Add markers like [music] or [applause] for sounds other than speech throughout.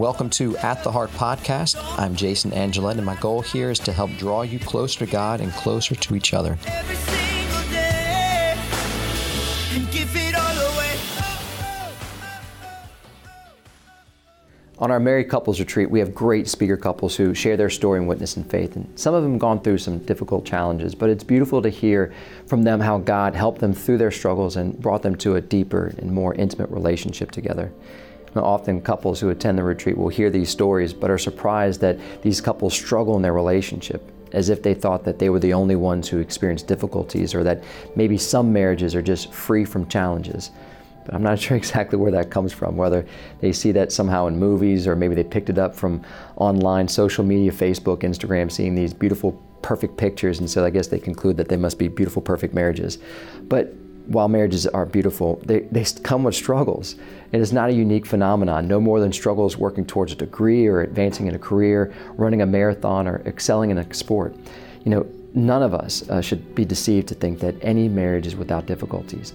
Welcome to At the Heart podcast. I'm Jason Angelette, and my goal here is to help draw you closer to God and closer to each other. On our married couples retreat, we have great speaker couples who share their story and witness in faith. And some of them have gone through some difficult challenges, but it's beautiful to hear from them how God helped them through their struggles and brought them to a deeper and more intimate relationship together. Often, couples who attend the retreat will hear these stories but are surprised that these couples struggle in their relationship, as if they thought that they were the only ones who experienced difficulties or that maybe some marriages are just free from challenges. But I'm not [laughs] sure exactly where that comes from, whether they see that somehow in movies or maybe they picked it up from online social media, Facebook, Instagram, seeing these beautiful, perfect pictures, and so I guess they conclude that they must be beautiful, perfect marriages. But while marriages are beautiful, they, they come with struggles. It is not a unique phenomenon, no more than struggles working towards a degree or advancing in a career, running a marathon, or excelling in a sport. You know, none of us uh, should be deceived to think that any marriage is without difficulties,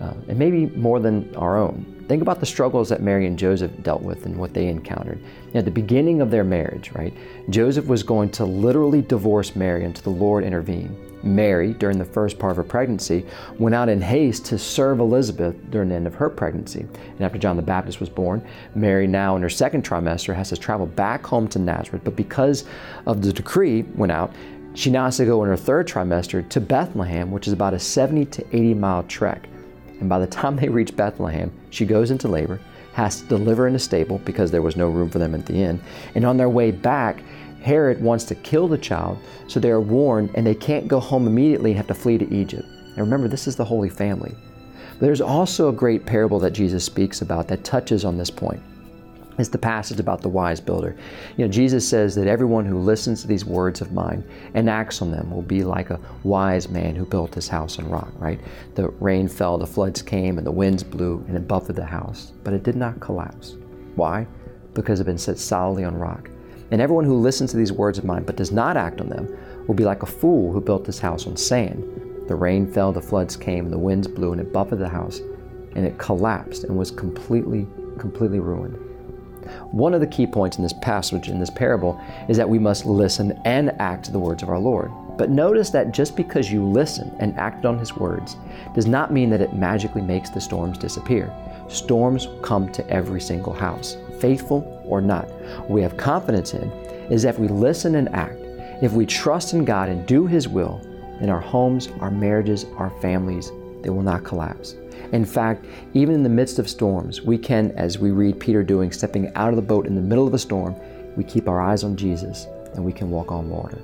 uh, and maybe more than our own. Think about the struggles that Mary and Joseph dealt with and what they encountered. At the beginning of their marriage, right, Joseph was going to literally divorce Mary until the Lord intervened. Mary, during the first part of her pregnancy, went out in haste to serve Elizabeth during the end of her pregnancy. And after John the Baptist was born, Mary, now in her second trimester, has to travel back home to Nazareth. But because of the decree went out, she now has to go in her third trimester to Bethlehem, which is about a 70 to 80 mile trek. And by the time they reach Bethlehem, she goes into labor, has to deliver in a stable because there was no room for them at the inn. And on their way back, Herod wants to kill the child, so they are warned and they can't go home immediately and have to flee to Egypt. And remember, this is the Holy Family. There's also a great parable that Jesus speaks about that touches on this point. It's the passage about the wise builder. You know, Jesus says that everyone who listens to these words of mine and acts on them will be like a wise man who built his house on rock, right? The rain fell, the floods came, and the winds blew, and it buffeted the house, but it did not collapse. Why? Because it had been set solidly on rock. And everyone who listens to these words of mine but does not act on them will be like a fool who built his house on sand. The rain fell, the floods came, and the winds blew, and it buffeted the house, and it collapsed and was completely, completely ruined. One of the key points in this passage, in this parable, is that we must listen and act to the words of our Lord. But notice that just because you listen and act on His words does not mean that it magically makes the storms disappear. Storms come to every single house faithful or not. What we have confidence in is that if we listen and act, if we trust in God and do His will, in our homes, our marriages, our families, they will not collapse. In fact, even in the midst of storms, we can, as we read Peter doing, stepping out of the boat in the middle of a storm, we keep our eyes on Jesus and we can walk on water.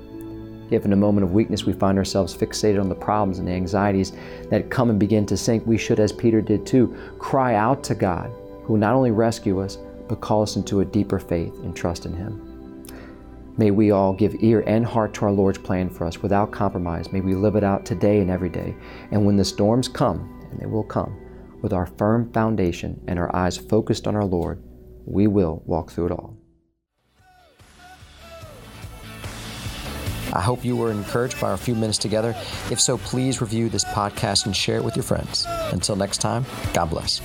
If in a moment of weakness we find ourselves fixated on the problems and the anxieties that come and begin to sink, we should, as Peter did too, cry out to God, who will not only rescue us, but call us into a deeper faith and trust in Him. May we all give ear and heart to our Lord's plan for us without compromise. May we live it out today and every day. And when the storms come, and they will come, with our firm foundation and our eyes focused on our Lord, we will walk through it all. I hope you were encouraged by our few minutes together. If so, please review this podcast and share it with your friends. Until next time, God bless.